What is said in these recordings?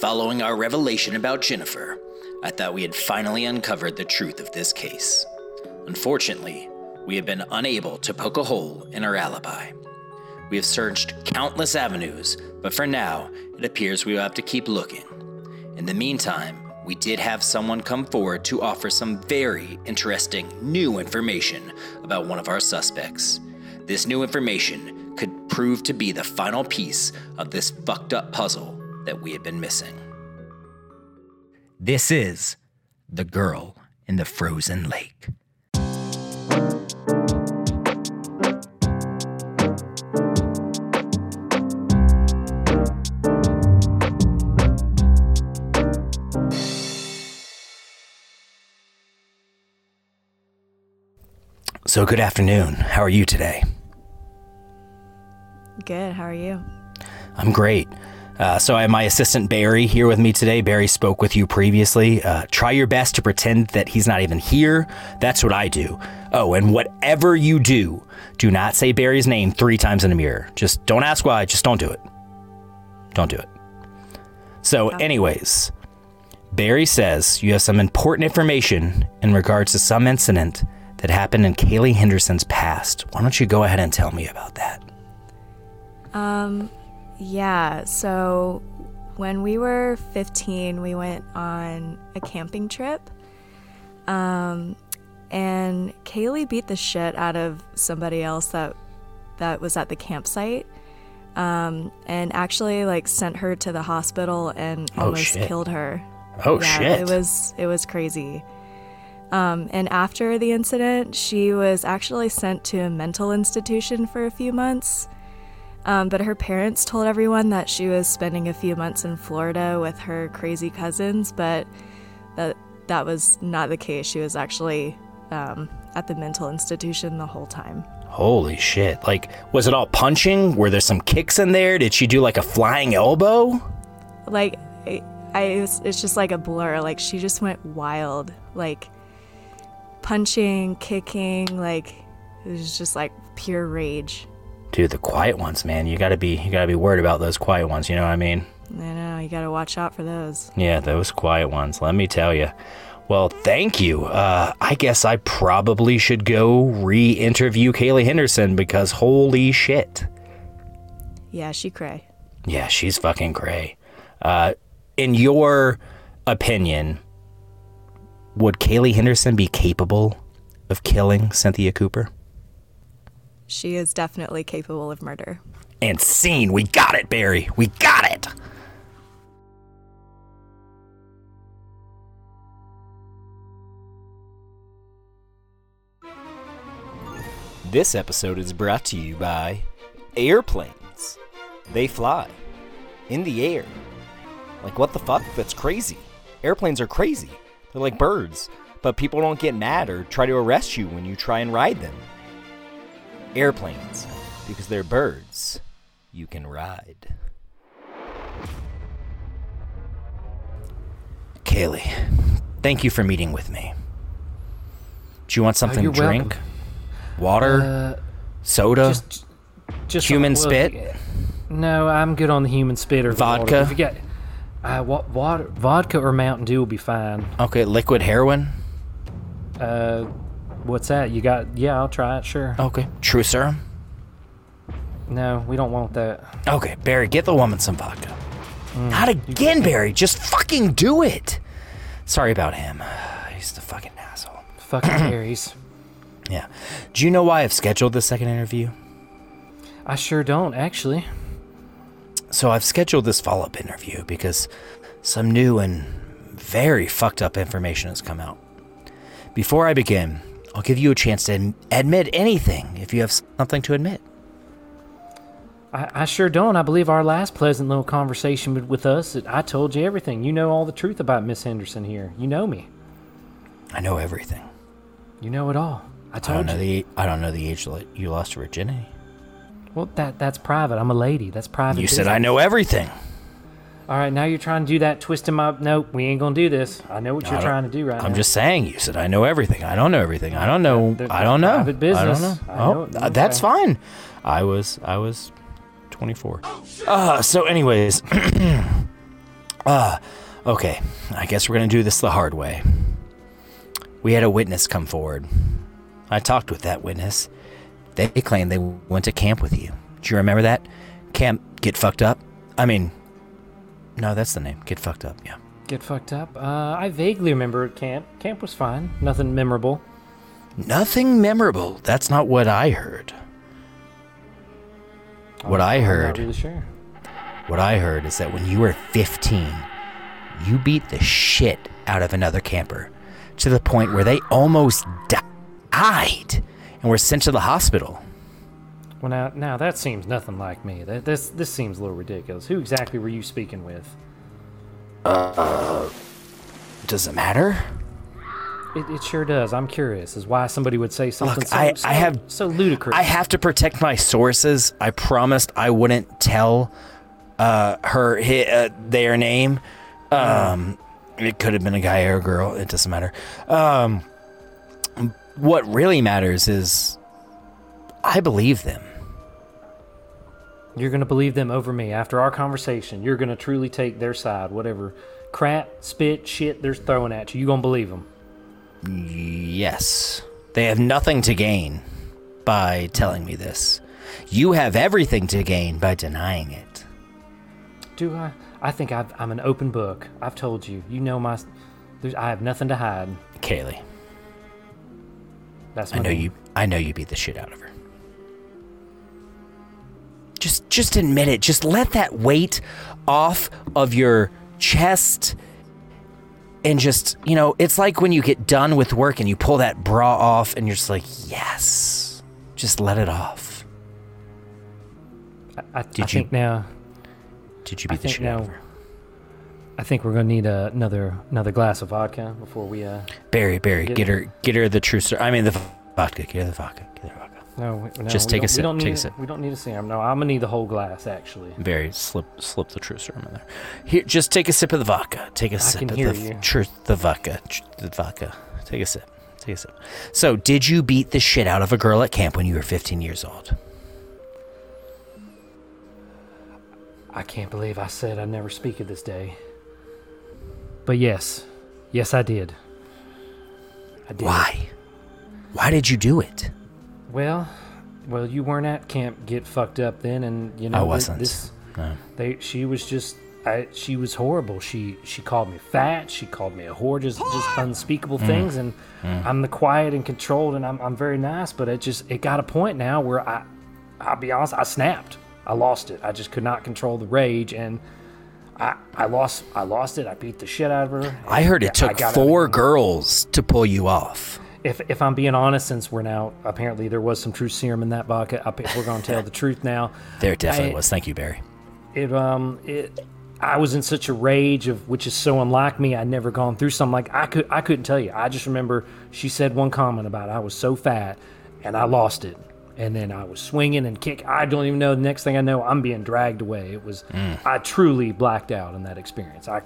following our revelation about Jennifer, I thought we had finally uncovered the truth of this case. Unfortunately, we have been unable to poke a hole in our alibi. We have searched countless avenues, but for now, it appears we will have to keep looking. In the meantime, we did have someone come forward to offer some very interesting new information about one of our suspects. This new information could prove to be the final piece of this fucked up puzzle that we had been missing. This is The Girl in the Frozen Lake. So, good afternoon. How are you today? Good. How are you? I'm great. Uh, so, I have my assistant Barry here with me today. Barry spoke with you previously. Uh, try your best to pretend that he's not even here. That's what I do. Oh, and whatever you do, do not say Barry's name three times in a mirror. Just don't ask why. Just don't do it. Don't do it. So, anyways, Barry says you have some important information in regards to some incident that happened in Kaylee Henderson's past. Why don't you go ahead and tell me about that? Um, yeah. So when we were 15, we went on a camping trip. Um, and Kaylee beat the shit out of somebody else that that was at the campsite. Um, and actually like sent her to the hospital and Oh, almost shit. killed her. Oh yeah, shit. It was it was crazy. Um, and after the incident, she was actually sent to a mental institution for a few months. Um, but her parents told everyone that she was spending a few months in Florida with her crazy cousins, but that that was not the case. She was actually um, at the mental institution the whole time. Holy shit. Like, was it all punching? Were there some kicks in there? Did she do like a flying elbow? Like, I, I it's, it's just like a blur. Like she just went wild. Like punching, kicking. Like it was just like pure rage. Dude, the quiet ones, man. You gotta be you gotta be worried about those quiet ones, you know what I mean? I know you gotta watch out for those. Yeah, those quiet ones, let me tell you. Well, thank you. Uh, I guess I probably should go re interview Kaylee Henderson because holy shit. Yeah, she cray. Yeah, she's fucking gray. Uh, in your opinion, would Kaylee Henderson be capable of killing Cynthia Cooper? She is definitely capable of murder. And scene, we got it, Barry. We got it. This episode is brought to you by airplanes. They fly in the air. Like, what the fuck? That's crazy. Airplanes are crazy. They're like birds, but people don't get mad or try to arrest you when you try and ride them. Airplanes, because they're birds you can ride. Kaylee, thank you for meeting with me. Do you want something you're to drink? welcome. Water? Uh, soda? just, just human well, spit? No, I'm good on the human spit or water. Vodka? If you got uh, wa- water, vodka or Mountain Dew will be fine. okay, liquid heroin? Uh, what's that? You got? Yeah, I'll try it. Sure. Okay. True serum? No, we don't want that. Okay, Barry, get the woman some vodka. Mm, Not again, Barry. Just fucking do it. Sorry about him. He's the fucking asshole. Fucking carries. Yeah. Do you know why I've scheduled this second interview? I sure don't actually. So I've scheduled this follow up interview because some new and very fucked up information has come out. Before I begin, I'll give you a chance to admit anything if you have something to admit. I, I sure don't. I believe our last pleasant little conversation with, with us, I told you everything. You know all the truth about Miss Henderson here. You know me. I know everything. You know it all. I I don't told know you. the I don't know the age that you lost your virginity. Well, that that's private. I'm a lady. That's private. You said. I know everything. All right, now you're trying to do that, twisting up. Nope, we ain't gonna do this. I know what I you're don't- trying to do right now. I'm just saying. You said I know everything. I don't know everything. I don't know. They're- I don't know. private business. I don't I know. know Oh, th- that's Okay. fine. I was I was 24. Uh, so anyways, uh, Okay, I guess we're gonna do this the hard way. We had a witness come forward. I talked with that witness. They claimed they went to camp with you. Do you remember that? Camp Get Fucked Up? I mean, no, that's the name. Get Fucked Up, yeah. Get fucked up. Uh, I vaguely remember camp. Camp was fine. Nothing memorable. Nothing memorable. That's not what I heard. What I I'm heard. not really sure. What I heard is that when you were 15, you beat the shit out of another camper to the point where they almost di- died and were sent to the hospital. Well, now, now that seems nothing like me. That, this, this seems a little ridiculous. Who exactly were you speaking with? Uh, Does it matter? It, it sure does. I'm curious as why somebody would say something so, I- so, I have- so ludicrous. I have to protect my sources. I promised I wouldn't tell uh, her hi, uh, their name. Um, it could have been a guy or a girl. It doesn't matter. Um, what really matters is I believe them. You're going to believe them over me after our conversation. You're going to truly take their side, whatever crap, spit, shit they're throwing at you. You're going to believe them. Yes. They have nothing to gain by telling me this. You have everything to gain by denying it. Do I? I think I've, I'm an open book. I've told you. You know my. There's, I have nothing to hide. Kaylee, That's I know name. you I know you beat the shit out of her. Just just admit it. Just let that weight off of your chest and just, you know, it's like when you get done with work and you pull that bra off and you're just like, "Yes." Just let it off. I, I, Did I you- think now. Did you I beat the think shit out of now- her? I think we're gonna need another another glass of vodka before we. uh Barry, Barry, Get- get her get her the true story. I mean the vodka. Get her the vodka. Get her the vodka. No, we- no Just take a sip, We don't take need a sip. We don't need a serum. No, I'm gonna need the whole glass actually. Barry slip slip the true serum in there. Here, just take a sip of the vodka. Take a sip can of hear the you. truth, the vodka, tr- the vodka. Take a sip. Take a sip. So, did you beat the shit out of a girl at camp when you were 15 years old? I can't believe I said I'd never speak of this day. But yes, yes, I did. I did. Why? Why did you do it? Well, well, you weren't at camp. Get fucked up then, and you know I wasn't. This, No. they, she was just, I, she was horrible. She, she called me fat. She called me a whore. Just, just unspeakable Mm. things. And I'm the quiet and controlled, and I'm, I'm very nice. But it just, it got a point now where I, I'll be honest, I snapped. I lost it. I just could not control the rage, and I, I lost, I lost it. I beat the shit out of her. I heard it Yeah, I took four girls to pull you off. If if I'm being honest, since we're now apparently there was some true serum in that vodka, I, if we're going to tell the truth now. There definitely I- was. Thank you, Barry. It um it. I was in such a rage of which is so unlike me. I'd never gone through something like I could I couldn't tell you. I just remember she said one comment about I was so fat and I lost it. And then I was swinging and kick. I don't even know. The next thing I know, I'm being dragged away. It was I truly blacked out in that experience. I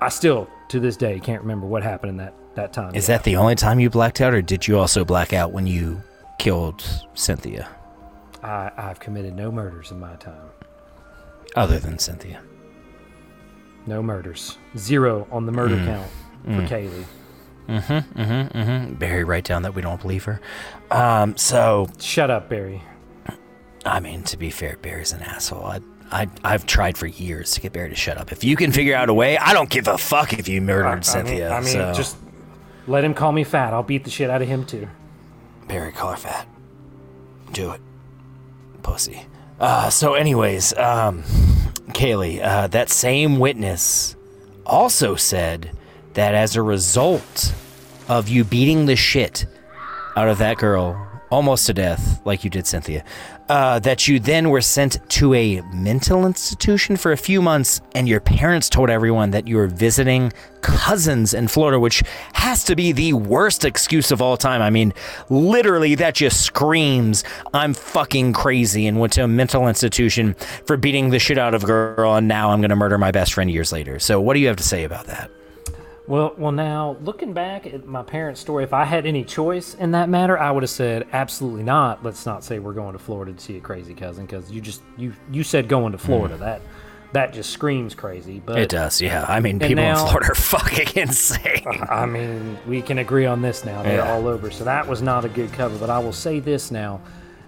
I still to this day can't remember what happened in that that time. Is that the only time you blacked out, or did you also black out when you killed Cynthia? I, I've committed no murders in my time. Other than Cynthia. No murders. Zero on the murder count for Kaylee. Mhm, mhm, mhm. Barry, write down that we don't believe her. Um, so Shut up, Barry. I mean, to be fair, Barry's an asshole. I, I, I've tried for years to get Barry to shut up. If you can figure out a way, I don't give a fuck if you murdered I- I mean- Cynthia. I mean, so. just let him call me fat. I'll beat the shit out of him too. Barry, call her fat. Do it, pussy. Uh, so, anyways, um, Kaylee, uh, that same witness also said that as a result of you beating the shit out of that girl almost to death, like you did Cynthia, uh, that you then were sent to a mental institution for a few months, and your parents told everyone that you were visiting cousins in Florida, which has to be the worst excuse of all time. I mean, literally, that just screams, I'm fucking crazy, and went to a mental institution for beating the shit out of a girl, and now I'm going to murder my best friend years later. So, what do you have to say about that? Well, well, now looking back at my parents' story, if I had any choice in that matter, I would have said absolutely not. Let's not say we're going to Florida to see a crazy cousin because you just you you said going to Florida. Mm. That that just screams crazy. But It does, yeah. I mean, people now- in Florida are fucking insane. Uh, I mean, we can agree on this now. They're Yeah. all over. So that was not a good cover. But I will say this now: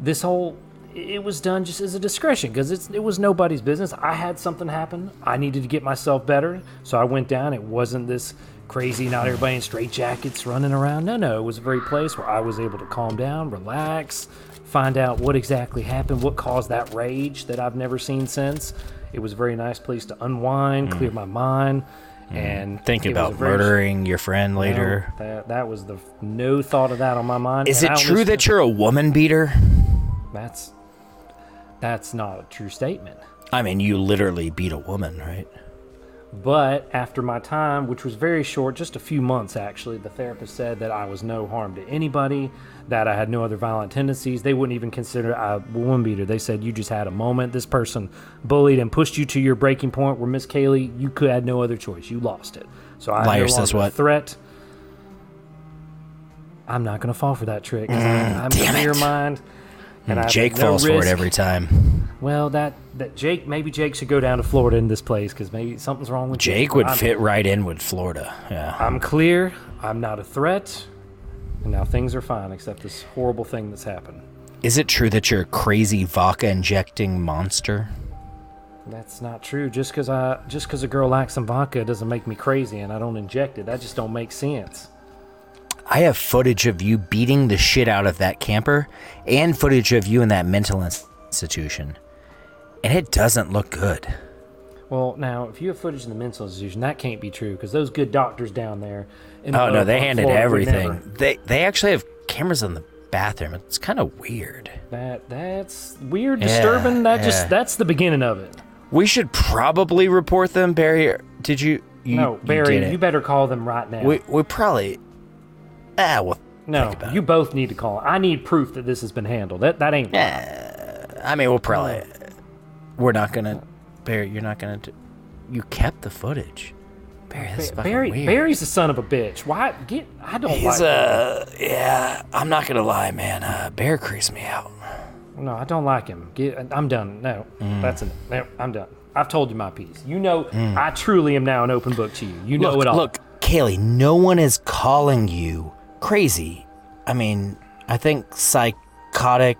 this whole it was done just as a discretion because it was nobody's business. I had something happen. I needed to get myself better, so I went down. It wasn't this crazy, not everybody in straight jackets running around. No, no, it was a very place where I was able to calm down, relax, find out what exactly happened, what caused that rage that I've never seen since. It was a very nice place to unwind, clear my mind, and Mm. Thinking it about very- murdering your friend no, later. that that was the no thought of that on my mind. Is and it I true that you're a woman beater? that's that's not a true statement? I mean, you literally beat a woman, right? But after my time, which was very short, just a few months actually, the therapist said that I was no harm to anybody, that I had no other violent tendencies. They wouldn't even consider a woman beater. They said you just had a moment. This person bullied and pushed you to your breaking point where Miss Kaylee, you could had no other choice. You lost it. So I Liar no says what? threat. I'm not going to fall for that trick. I- mm, I'm clear it. mind. And Mm, Jake no falls for it every time. Well, that that Jake maybe Jake should go down to Florida in this place because maybe something's wrong with Jake would I'm- fit right in with Florida. Yeah. I'm clear. I'm not a threat. And now things are fine except this horrible thing that's happened. Is it true that you're a crazy vodka injecting monster? That's not true. Just because I just because a girl likes some vodka doesn't make me crazy, and I don't inject it. That just don't make sense. I have footage of you beating the shit out of that camper and footage of you in that mental institution. And it doesn't look good. Well, now if you have footage in the mental institution, that can't be true because those good doctors down there. In, Oh no, uh, they handed Florida everything. They they actually have cameras in the bathroom. It's kind of weird. That that's weird, Yeah, disturbing. That just That's the beginning of it. We should probably report them, Barry. Did you? you no, Barry, it. you better call them right now. We we probably. Ah, well. no, you both need to call. I need proof that this has been handled. That that ain't. I mean, we'll probably. We're not gonna. Barry, you're not gonna. Do, you kept the footage. Barry, that's fucking Barry, weird. Barry's the son of a bitch. Why get? I don't He's like. him. uh, yeah. I'm not gonna lie, man. Uh, Bear creeps me out. No, I don't like him. Get, I'm done. No, Mm. that's it. No, I'm done. I've told you my piece. You know, I truly am now an open book to you. You know look, it all. look, Kaylee. No one is calling you crazy. I mean, I think psychotic,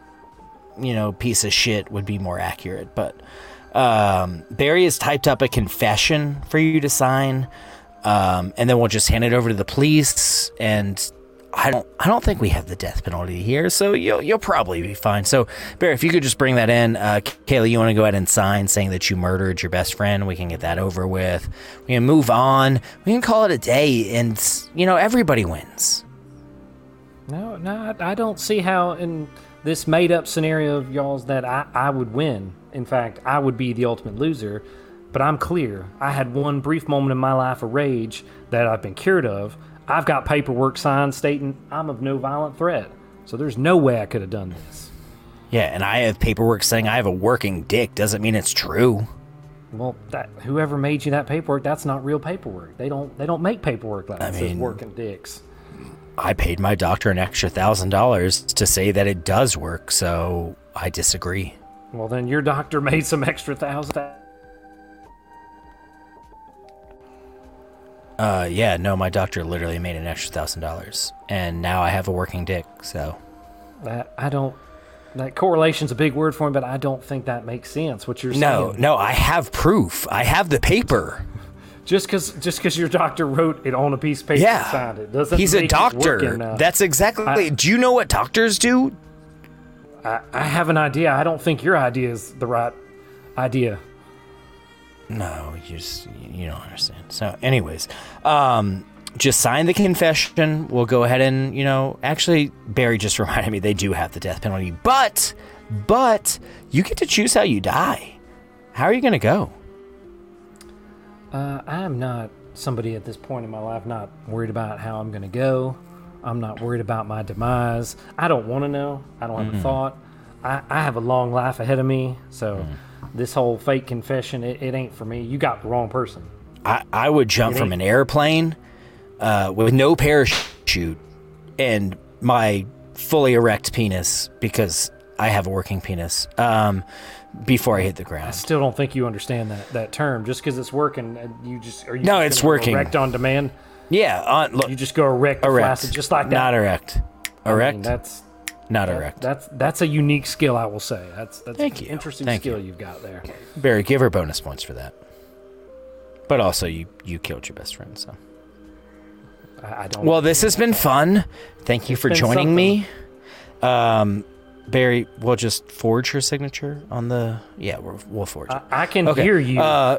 you know, piece of shit would be more accurate. But um, Barry has typed up a confession for you to sign, um, and then we'll just hand it over to the police. And I don't, I don't think we have the death penalty here, so you'll, you'll probably be fine. So, Barry, if you could just bring that in, uh, Kaylee, you want to go ahead and sign saying that you murdered your best friend. We can get that over with. We can move on. We can call it a day, and you know, everybody wins. No, no, I, I don't see how in this made up scenario of y'all's that I, I would win. In fact, I would be the ultimate loser. But I'm clear. I had one brief moment in my life of rage that I've been cured of. I've got paperwork signed stating I'm of no violent threat. So there's no way I could have done this. Yeah, and I have paperwork saying I have a working dick. Doesn't mean it's true. Well, that whoever made you that paperwork, that's not real paperwork. They don't they don't make paperwork like that. It says mean- working dicks. I paid my doctor an extra thousand dollars to say that it does work, so I disagree. Well, then your doctor made some extra thousand. Uh, yeah, no, my doctor literally made an extra thousand dollars, and now I have a working dick. So That I don't. That correlation's a big word for me, but I don't think that makes sense. What you're saying? no, no, I have proof. I have the paper. Just because just because your doctor wrote it on a piece of paper Yeah, and signed it doesn't. He's make a doctor. uh, That's exactly. do you know what doctors do? I, I have an idea. I don't think your idea is the right idea. No, you just you don't understand. So, anyways, um, just sign the confession. We'll go ahead and you know, actually, Barry just reminded me they do have the death penalty, but but you get to choose how you die. How are you gonna go? Uh, I'm not somebody at this point in my life not worried about how I'm going to go. I'm not worried about my demise. I don't want to know. I don't have a thought. I, I have a long life ahead of me. So this whole fake confession, it, it ain't for me. You got the wrong person. I, I would jump from an airplane uh, with no parachute and my fully erect penis because I have a working penis. Um, before I hit the ground. I still don't think you understand that, that term. Just because it's working, you just are you No, just it's working. Erect on demand. Yeah, on look, You just go erect, erect, flaccid, just like that. Not erect. I mean, Erect, that's not erect. that's that's a unique skill. I will say. That's that's Thank an you. interesting Thank skill you. have got there. Barry, give her bonus points for that. But also, you you killed your best friend, so. I, I don't. Well, this has been fun. Thank you for been joining me. Um, Barry, we'll just forge her signature on the. Yeah, we're, we'll forge it. I, I can Okay, hear you. Uh,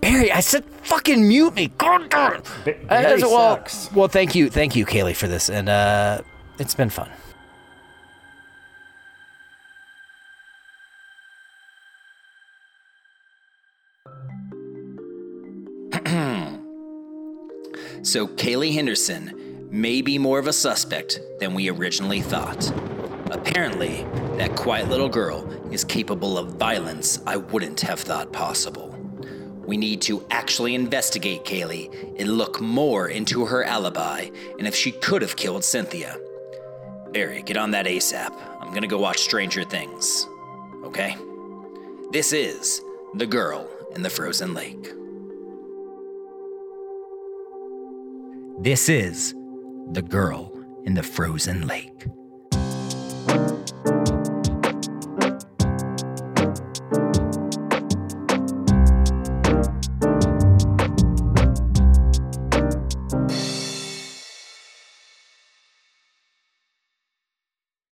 Barry, I said fucking mute me. God darn it. Ba- Uh, Barry well, sucks. well, thank you, thank you, Kaylee, for this, and uh, it's been fun. So Kaylee Henderson may be more of a suspect than we originally thought. Apparently, that quiet little girl is capable of violence I wouldn't have thought possible. We need to actually investigate Kaylee and look more into her alibi and if she could have killed Cynthia. Barry, get on that ASAP. I'm gonna go watch Stranger Things. Okay? This is The Girl in the Frozen Lake. This is The Girl in the Frozen Lake you